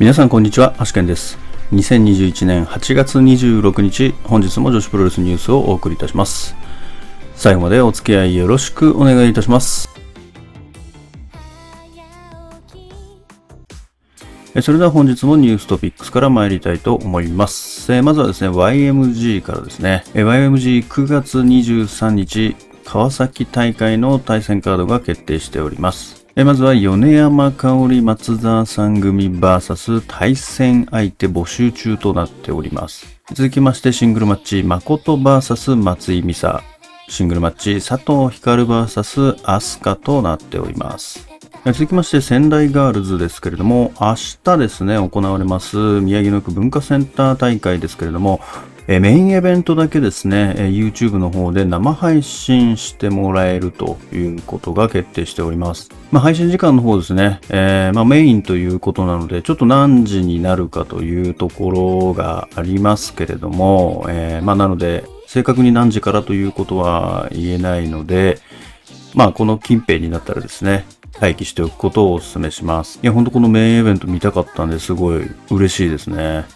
皆さんこんにちは、アシケンです。2021年8月26日、本日も女子プロレスニュースをお送りいたします。最後までお付き合いよろしくお願いいたします。それでは本日もニューストピックスから参りたいと思います。えまずはですね、YMG からですね、え YMG9 月23日、川崎大会の対戦カードが決定しております。えまずは米山香織松沢さん組 VS 対戦相手募集中となっております。続きましてシングルマッチ誠 VS 松井美沙。シングルマッチ佐藤光 VS 飛鳥となっております。続きまして仙台ガールズですけれども、明日ですね、行われます宮城野区文化センター大会ですけれども、えメインイベントだけですね、え YouTube の方で生配信してもらえるということが決定しております。まあ、配信時間の方ですね、えーまあ、メインということなので、ちょっと何時になるかというところがありますけれども、えーまあ、なので、正確に何時からということは言えないので、まあ、この近辺になったらですね、待機しておくことをお勧めします。いや、ほんとこのメインイベント見たかったんですごい嬉しいですね。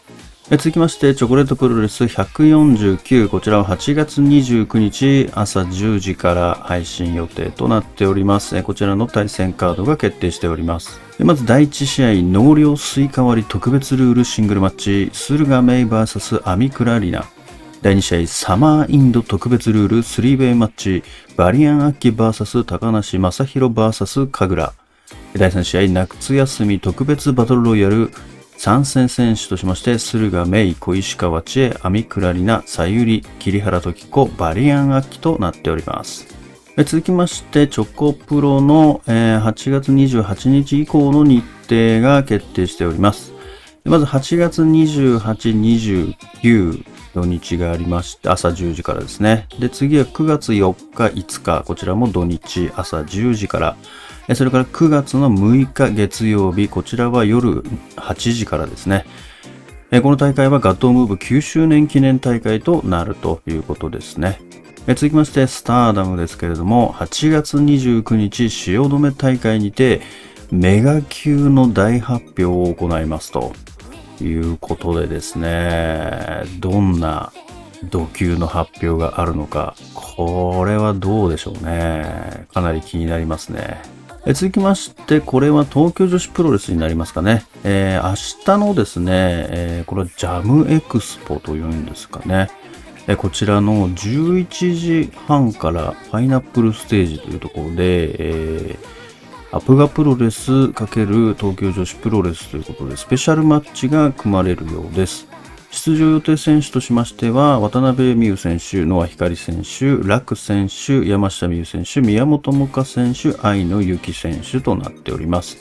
続きまして、チョコレートプロレス149、こちらは8月29日朝10時から配信予定となっております。こちらの対戦カードが決定しております。まず第1試合、納涼スイカ割特別ルールシングルマッチ、駿河メイ VS 網倉理奈。第2試合、サマーインド特別ルール3ウェイマッチ、バリアンアッキ VS 高梨正宏 VS 神楽。第3試合、夏休み特別バトルロイヤル、参戦選手としまして、駿河メイ、小石川千恵、アミクラリナ、さゆり、桐原時子、バリアンアキとなっております。続きまして、チョコプロの、えー8月28日以降の日程が決定しております。まず8月28、29土日がありまして、朝10時からですね。で、次は9月4日、5日、こちらも土日、朝10時から。それから9月の6日月曜日、こちらは夜8時からですね。この大会はガットームーブ9周年記念大会となるということですね。続きまして、スターダムですけれども、8月29日、汐留大会にて、メガ級の大発表を行いますということでですね、どんな度級の発表があるのか、これはどうでしょうね。かなり気になりますね。え続きまして、これは東京女子プロレスになりますかね。えー明日のですね、えーこれはジャムエクスポというんですかね。えこちらの11時半からファイナップルステージというところで、えアプガプロレス×東京女子プロレスということで、スペシャルマッチが組まれるようです。出場予定選手としましては、渡辺美優選手、野和光選手、楽選手、山下美優選手、宮本萌歌選手、愛野由紀選手となっております。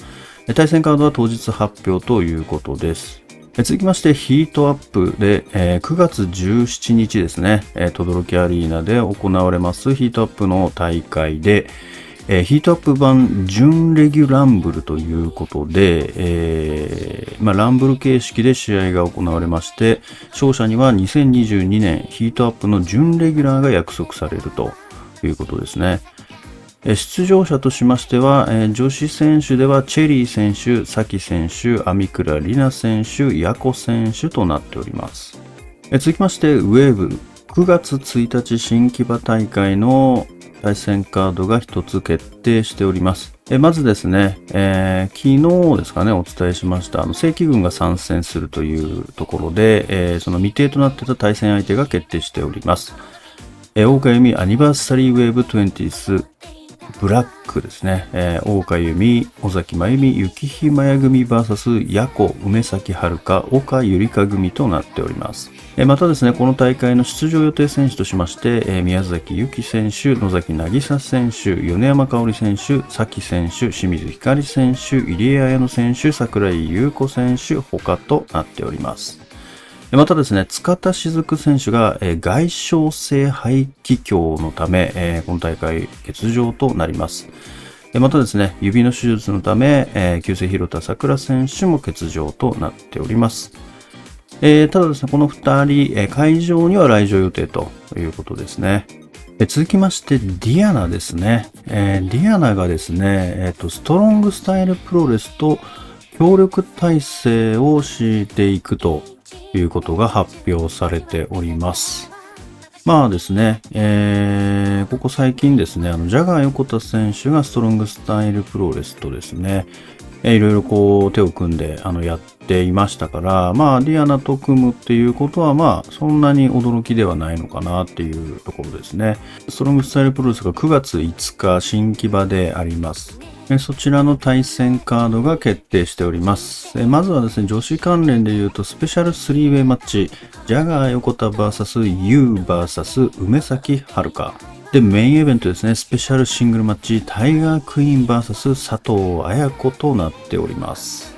対戦カードは当日発表ということです。続きまして、ヒートアップで、えー9月17日ですね、えー、轟アリーナで行われますヒートアップの大会で、えーヒートアップ版準レギュランブルということで、えーまあ、ランブル形式で試合が行われまして、勝者には2022年ヒートアップの準レギュラーが約束されるということですね。えー出場者としましては、え女子選手ではチェリー選手、サキ選手、アミクラリナ選手、ヤコ選手となっております。え続きまして、ウェーブ9月1日新木場大会の対戦カードが一つ決定しております。えまずですね、えー昨日ですかね、お伝えしました、あの、正規軍が参戦するというところで、えーその未定となっていた対戦相手が決定しております。えー大岡由美アニバーサリーウェーブ 20th ブラックですね。えー大岡由美、尾崎真由美、雪日麻也組 VS ヤコ、梅崎遥、岡ゆりか組となっております。またですね、この大会の出場予定選手としまして、宮崎由紀選手、野崎渚選手、米山香織選手、崎選手、清水ひかり選手、入江彩乃選手、桜井優子選手、他となっております。またですね、塚田雫選手が、外傷性肺気胸のため、えーこの大会欠場となります。またですね、指の手術のため、えー、旧姓広田桜選手も欠場となっております。えーただですね、この2人、え会場には来場予定ということですね。え続きまして、ディアナですね。えーディアナがですね、えーと、ストロングスタイルプロレスと協力体制を敷いていくということが発表されております。まあですね、えー、ここ最近ですね、あの、ジャガー横田選手がストロングスタイルプロレスとですね、えいろいろこう手を組んであのやっていましたから、まあディアナと組むっていうことはまあそんなに驚きではないのかなっていうところですね。ストロングスタイルプロレスが9月5日新木場であります。そちらの対戦カードが決定しております。まずはですね、女子関連で言うと、スペシャルスリーウェイマッチ、ジャガー横田 VS ユー VS 梅崎遥。で、メインイベントですね、スペシャルシングルマッチ、タイガークイーン VS 佐藤綾子となっております。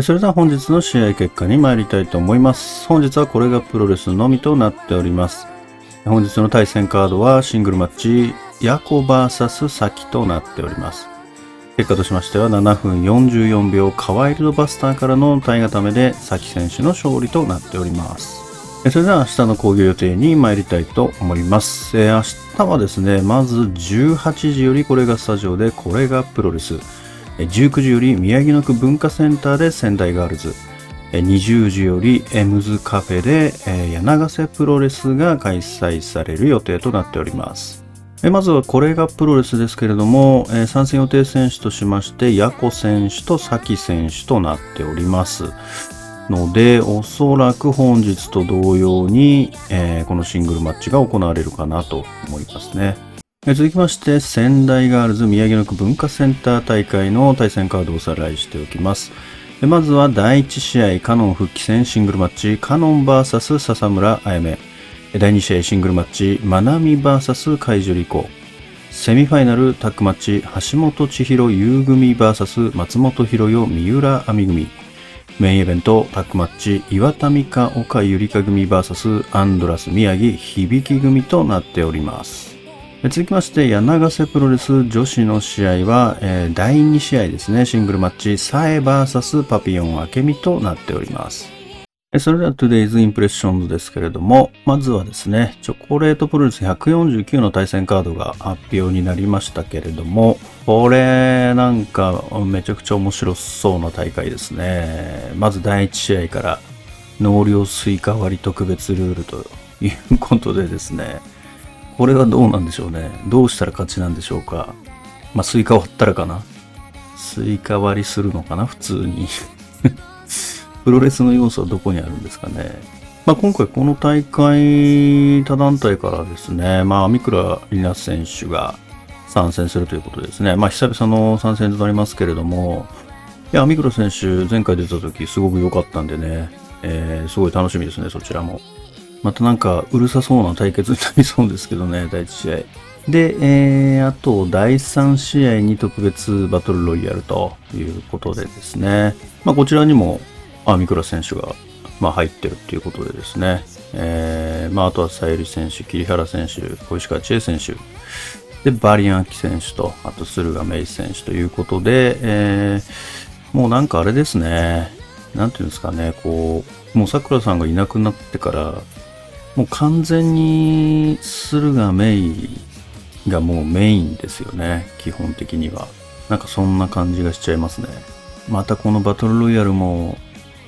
それでは本日の試合結果に参りたいと思います。本日はこれがプロレスのみとなっております。本日の対戦カードはシングルマッチ、ヤコ VS サキとなっております。結果としましては7分44秒カワイルドバスターからの体固めでサキ選手の勝利となっております。それでは明日の講義予定に参りたいと思います。えー、明日はですね、まず18時よりこれがスタジオで、これがプロレス。19時より宮城野区文化センターで仙台ガールズ。20時よりエムズカフェで柳瀬プロレスが開催される予定となっております。まずはこれがプロレスですけれども、参戦予定選手としまして、ヤコ選手とサキ選手となっております。ので、おそらく本日と同様に、えー、このシングルマッチが行われるかなと思いますね。続きまして、仙台ガールズ宮城野区文化センター大会の対戦カードをおさらいしておきます。まずは第1試合、カノン復帰戦シングルマッチ、カノン VS 笹村あやめ。第2試合シングルマッチ、マナミ VS 海樹リコ。セミファイナルタッグマッチ、橋本千尋優組 VS 松本博代三浦亜美組。メインイベントタックマッチ岩田美香岡ゆりか組 VS アンドラス宮城響組となっております。続きまして柳瀬プロレス女子の試合は、えー、第2試合ですね。シングルマッチサエ VS パピヨン明美となっております。それでは Today's Impressions ですけれども、まずはですね、チョコレートプロレス149の対戦カードが発表になりましたけれども、これなんかめちゃくちゃ面白そうな大会ですね。まず第1試合から納涼スイカ割特別ルールということでですね、これはどうなんでしょうね。どうしたら勝ちなんでしょうか。まあ、スイカ割ったらかな。スイカ割りするのかな普通にプロレスの要素はどこにあるんですかね。まあ、今回この大会他団体からですね、まあ、網倉理奈選手が参戦するということですね。まあ、久々の参戦となりますけれども、いや、網倉選手、前回出た時すごく良かったんでね、えー、すごい楽しみですね、そちらも。またなんか、うるさそうな対決になりそうですけどね、第1試合。で、えー、あと、第3試合に特別バトルロイヤルということでですね、まあ、こちらにもあ、三倉選手が、まあ、入ってるっていうことでですね、えー、まあ、あとはさゆり選手、桐原選手、小石川千恵選手、で、バリアンキ選手と、あと駿河芽衣選手ということで、えー、もうなんかあれですね、なんていうんですかね、こう、もう桜さんがいなくなってから、もう完全に駿河芽衣がもうメインですよね、基本的には。なんかそんな感じがしちゃいますね。またこのバトルロイヤルも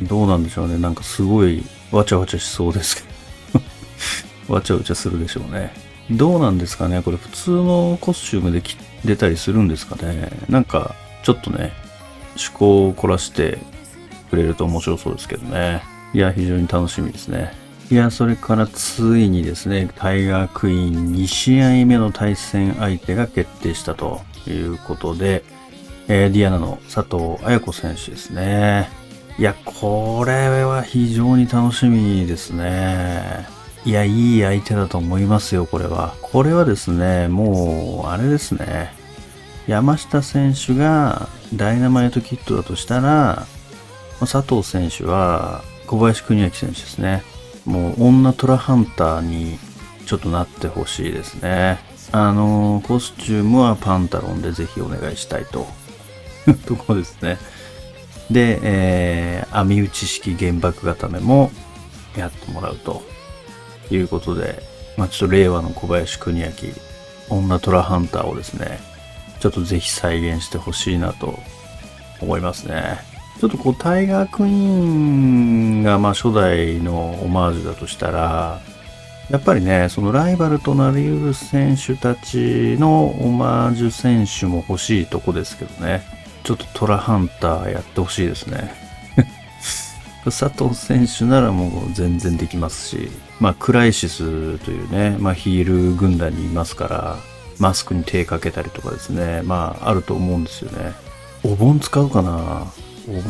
どうなんでしょうね。なんかすごいわちゃわちゃしそうですけど わちゃわちゃするでしょうね。どうなんですかねこれ普通のコスチュームで出たりするんですかねなんかちょっとね、趣向を凝らしてくれると面白そうですけどね。いや、非常に楽しみですね。いや、それからついにですね、タイガークイーン2試合目の対戦相手が決定したということで、えー、ディアナの佐藤綾子選手ですね。いや、これは非常に楽しみですね。いや、いい相手だと思いますよ、これは。これはですね、もう、あれですね。山下選手がダイナマイトキットだとしたら、佐藤選手は小林邦明選手ですね。もう女トラハンターにちょっとなってほしいですね。あの、コスチュームはパンタロンでぜひお願いしたいと。ところですね。で、えー、網打ち式原爆固めもやってもらうということで、まあ、ちょっと令和の小林邦明、女トラハンターをですね、ちょっとぜひ再現してほしいなと思いますね。ちょっとこう、タイガークイーンがまあ初代のオマージュだとしたら、やっぱりね、そのライバルとなりうる選手たちのオマージュ選手も欲しいとこですけどね。ちょっとトラハンターやってほしいですね。佐藤選手ならもう全然できますし、まあクライシスというね、まあヒール軍団にいますから、マスクに手かけたりとかですね、まああると思うんですよね。お盆使うかな？お盆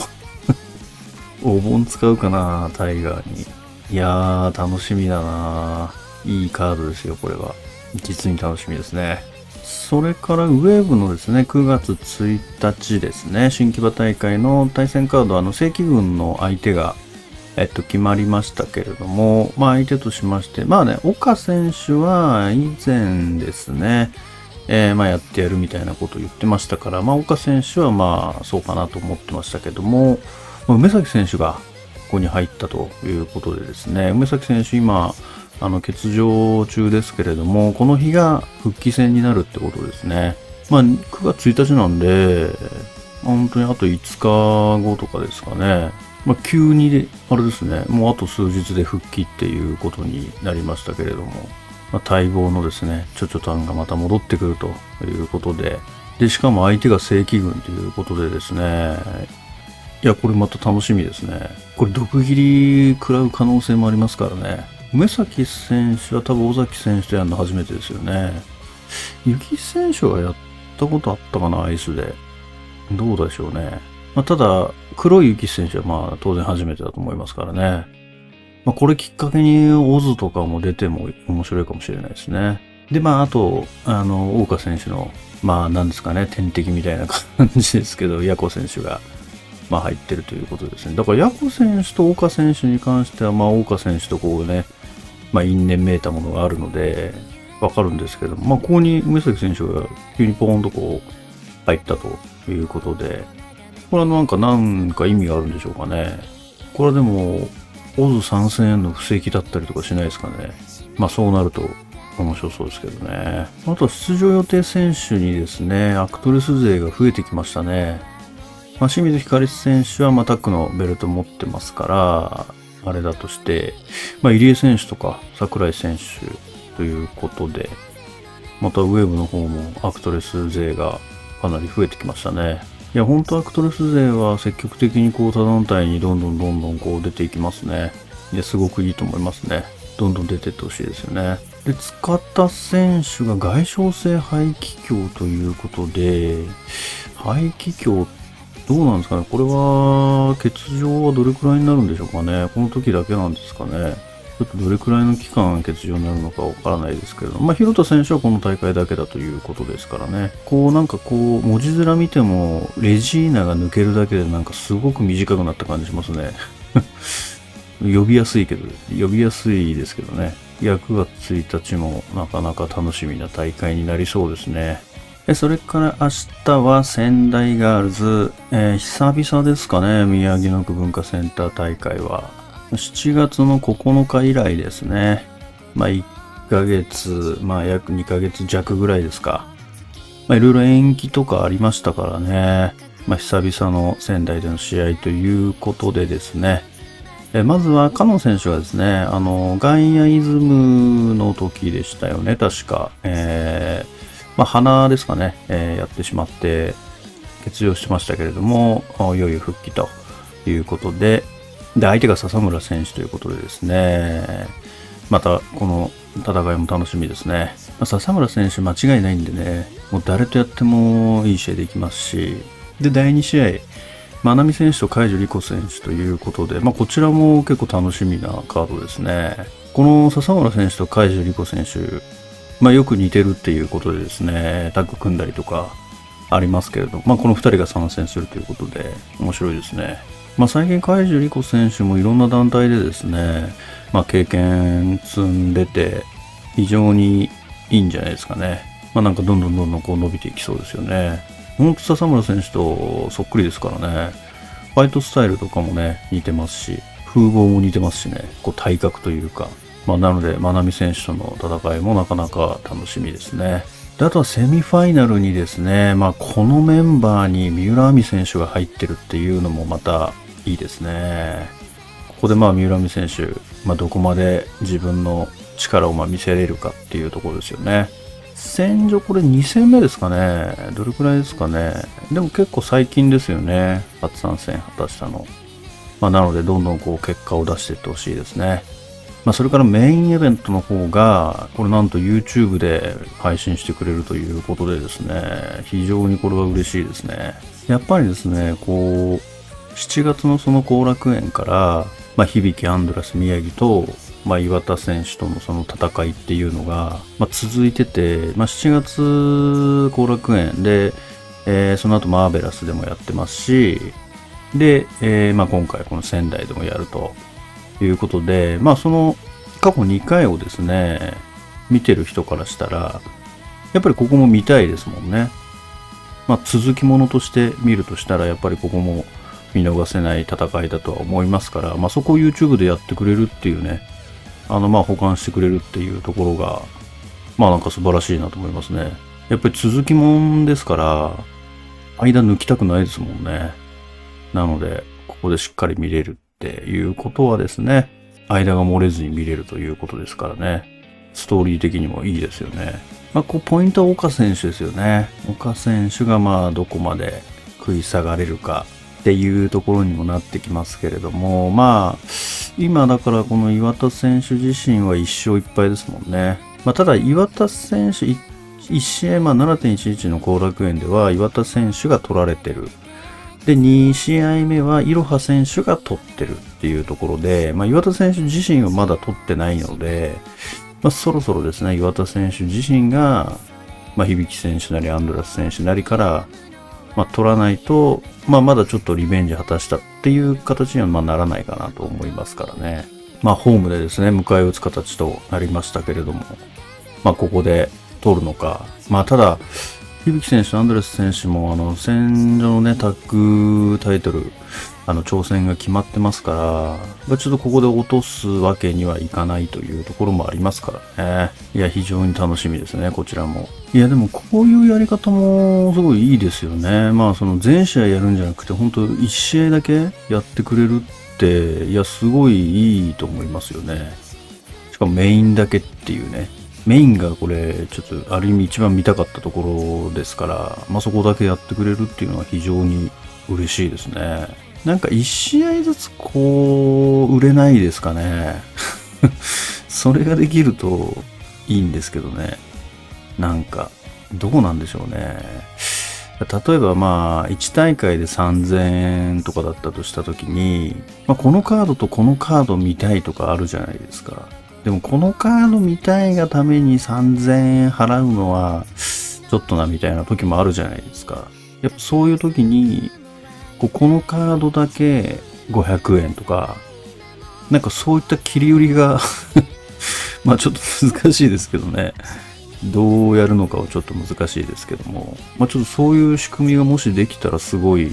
お盆使うかな？タイガーに。いやー、楽しみだないいカードですよ、これは。実に楽しみですね。それからウェーブのですね、9月1日ですね、新木場大会の対戦カード、あの、正規軍の相手が、えっと、決まりましたけれども、まあ相手としまして、まあね、岡選手は以前ですね、えー、まあやってやるみたいなことを言ってましたから、まあ岡選手はまあそうかなと思ってましたけども、ま、梅崎選手がここに入ったということでですね、梅崎選手今、あの、欠場中ですけれども、この日が復帰戦になるってことですね。まあ、9月1日なんで、本当にあと5日後とかですかね。まあ、急に、あれですね、もうあと数日で復帰っていうことになりましたけれども、まあ、待望のですね、ちょちょタンがまた戻ってくるということで、で、しかも相手が正規軍ということでですね、いや、これまた楽しみですね。これ毒斬り食らう可能性もありますからね。梅崎選手は多分尾崎選手とやるの初めてですよね。雪選手はやったことあったかな、アイスで。どうでしょうね。まあ、ただ、黒い雪選手はまあ当然初めてだと思いますからね。まあ、これきっかけにオズとかも出ても面白いかもしれないですね。で、まあ、あと、あの、大岡選手の、まあ、なんですかね、天敵みたいな感じですけど、ヤコ選手が、まあ、入ってるということですね。だから、ヤコ選手と岡選手に関しては、まあ、岡選手とこうね、まあ、因縁めいたものがあるので、わかるんですけども、まあ、ここに梅崎選手が急にポーンとこう、入ったということで、これはなんか何か意味があるんでしょうかね。これはでも、オズ参戦の布石だったりとかしないですかね。まあそうなると面白そうですけどね。あと出場予定選手にですね、アクトレス勢が増えてきましたね。まあ、清水ひかり選手はまあタックのベルト持ってますから、あれだとして、まあ、入江選手とか櫻井選手ということで、またウェーブの方もアクトレス勢がかなり増えてきましたね。いや、本当アクトレス勢は積極的にこう他団体にどんどんどんどんこう出ていきますね。いや、すごくいいと思いますね。どんどん出てってほしいですよね。で、塚田選手が外傷性肺気胸ということで、肺気胸っどうなんですかねこれは、欠場はどれくらいになるんでしょうかねこの時だけなんですかねちょっとどれくらいの期間欠場になるのかわからないですけれども、まあ、広田選手はこの大会だけだということですからね。こうなんかこう、文字面見ても、レジーナが抜けるだけでなんかすごく短くなった感じしますね。呼びやすいけど、呼びやすいですけどね。9月1日もなかなか楽しみな大会になりそうですね。それから明日は仙台ガールズ、えー、久々ですかね、宮城野区文化センター大会は。7月の9日以来ですね。まあ1ヶ月、まあ約2ヶ月弱ぐらいですか。まあいろいろ延期とかありましたからね。まあ久々の仙台での試合ということでですね。えまずは、カノン選手がですね、あの、ガイアイズムの時でしたよね、確か。えーまあ、鼻ですかね、えー、やってしまって、欠場してましたけれども、いよいよ復帰ということで、で、相手が笹村選手ということでですね、またこの戦いも楽しみですね。まあ、笹村選手間違いないんでね、もう誰とやってもいい試合できますし、で、第2試合、まなみ選手と海樹理子選手ということで、まあ、こちらも結構楽しみなカードですね。この笹村選手と海樹理子選手、まあ、よく似てるっていうことでですね、タッグ組んだりとかありますけれど、まあ、この2人が参戦するということで、面白いですね。まあ、最近、海樹理子選手もいろんな団体でですね、まあ、経験積んでて、非常にいいんじゃないですかね。まあ、なんかどんどんどんどんこう伸びていきそうですよね。ほんと笹村選手とそっくりですからね。ファイトスタイルとかもね、似てますし、風貌も似てますしね、こう体格というか、まあ、なので、まなみ選手との戦いもなかなか楽しみですね。であとはセミファイナルにですね、まあ、このメンバーに三浦亜美選手が入ってるっていうのもまたいいですね。ここでまあ三浦亜美選手、まあ、どこまで自分の力をま見せれるかっていうところですよね。戦場これ2戦目ですかねどれくらいですかねでも結構最近ですよね。初参戦果たしたの。まあ、なのでどんどんこう結果を出していってほしいですね。まあ、それからメインイベントの方が、これなんと YouTube で配信してくれるということでですね、非常にこれは嬉しいですね。やっぱりですね、こう、7月のその後楽園から、まあ、響アンドラス宮城と、まあ、岩田選手とのその戦いっていうのが、まあ、続いてて、まあ、7月後楽園で、えー、その後マーベラスでもやってますし、で、えー、まあ、今回この仙台でもやるということで、まあその過去2回をですね、見てる人からしたら、やっぱりここも見たいですもんね。まあ続きものとして見るとしたら、やっぱりここも見逃せない戦いだとは思いますから、まあそこを YouTube でやってくれるっていうね、あのまあ保管してくれるっていうところが、まあなんか素晴らしいなと思いますね。やっぱり続きもんですから、間抜きたくないですもんね。なので、ここでしっかり見れるっていうことはですね、間が漏れずに見れるということですからね、ストーリー的にもいいですよね。まあ、こう、ポイントは岡選手ですよね。岡選手がまあ、どこまで食い下がれるかっていうところにもなってきますけれども、まあ、今だからこの岩田選手自身は1勝1敗ですもんね。まあ、ただ岩田選手1試合、まあ、7.11の後楽園では岩田選手が取られてるで、2試合目はいろは選手が取ってるっていうところで、まあ、岩田選手自身はまだ取ってないので、まあ、そろそろですね、岩田選手自身が、まあ、響選手なりアンドラス選手なりから、まあ、取らないと、まあ、まだちょっとリベンジ果たしたっていう形にはまあならないかなと思いますからね。まあ、ホームでですね、迎え撃つ形となりましたけれども、まあ、ここで取るのか。まあ、ただ、響選手、アンドレス選手も、あの、戦場のね、タッグタイトル、あの、挑戦が決まってますから、ちょっとここで落とすわけにはいかないというところもありますからね。いや、非常に楽しみですね、こちらも。いや、でも、こういうやり方も、すごいいいですよね。まあ、その、全試合やるんじゃなくて、本当1試合だけやってくれるって、いや、すごいいいと思いますよね。しかもメインだけっていうね。メインがこれ、ちょっとある意味一番見たかったところですから、まあ、そこだけやってくれるっていうのは非常に嬉しいですね。なんか一試合ずつこう、売れないですかね。それができるといいんですけどね。なんか、どうなんでしょうね。例えばまあ、1大会で3000円とかだったとしたときに、まあ、このカードとこのカード見たいとかあるじゃないですか。でもこのカード見たいがために3000円払うのは、ちょっとなみたいな時もあるじゃないですか。やっぱそういう時に、このカードだけ500円とか、なんかそういった切り売りが まあちょっと難しいですけどね。どうやるのかはちょっと難しいですけども、まあちょっとそういう仕組みがもしできたらすごい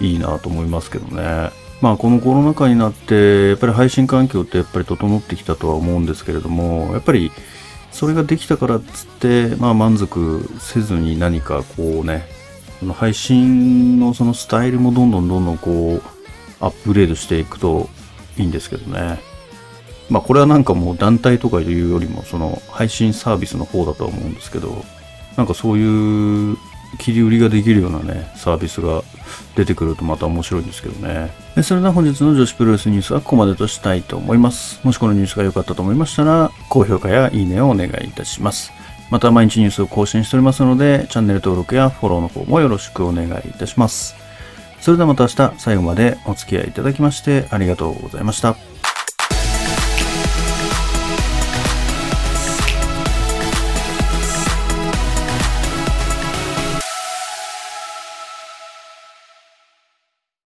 いいなと思いますけどね。まあこのコロナ禍になってやっぱり配信環境ってやっぱり整ってきたとは思うんですけれどもやっぱりそれができたからっつってまあ満足せずに何かこうねその配信のそのスタイルもどんどんどんどんこうアップグレードしていくといいんですけどね。まあこれはなんかもう団体とかいうよりもその配信サービスの方だとは思うんですけどなんかそういう切り売りができるようなね、サービスが出てくるとまた面白いんですけどね。それでは本日の女子プロレスニュースはここまでとしたいと思います。もしこのニュースが良かったと思いましたら、高評価やいいねをお願いいたします。また毎日ニュースを更新しておりますので、チャンネル登録やフォローの方もよろしくお願いいたします。それではまた明日最後までお付き合いいただきましてありがとうございました。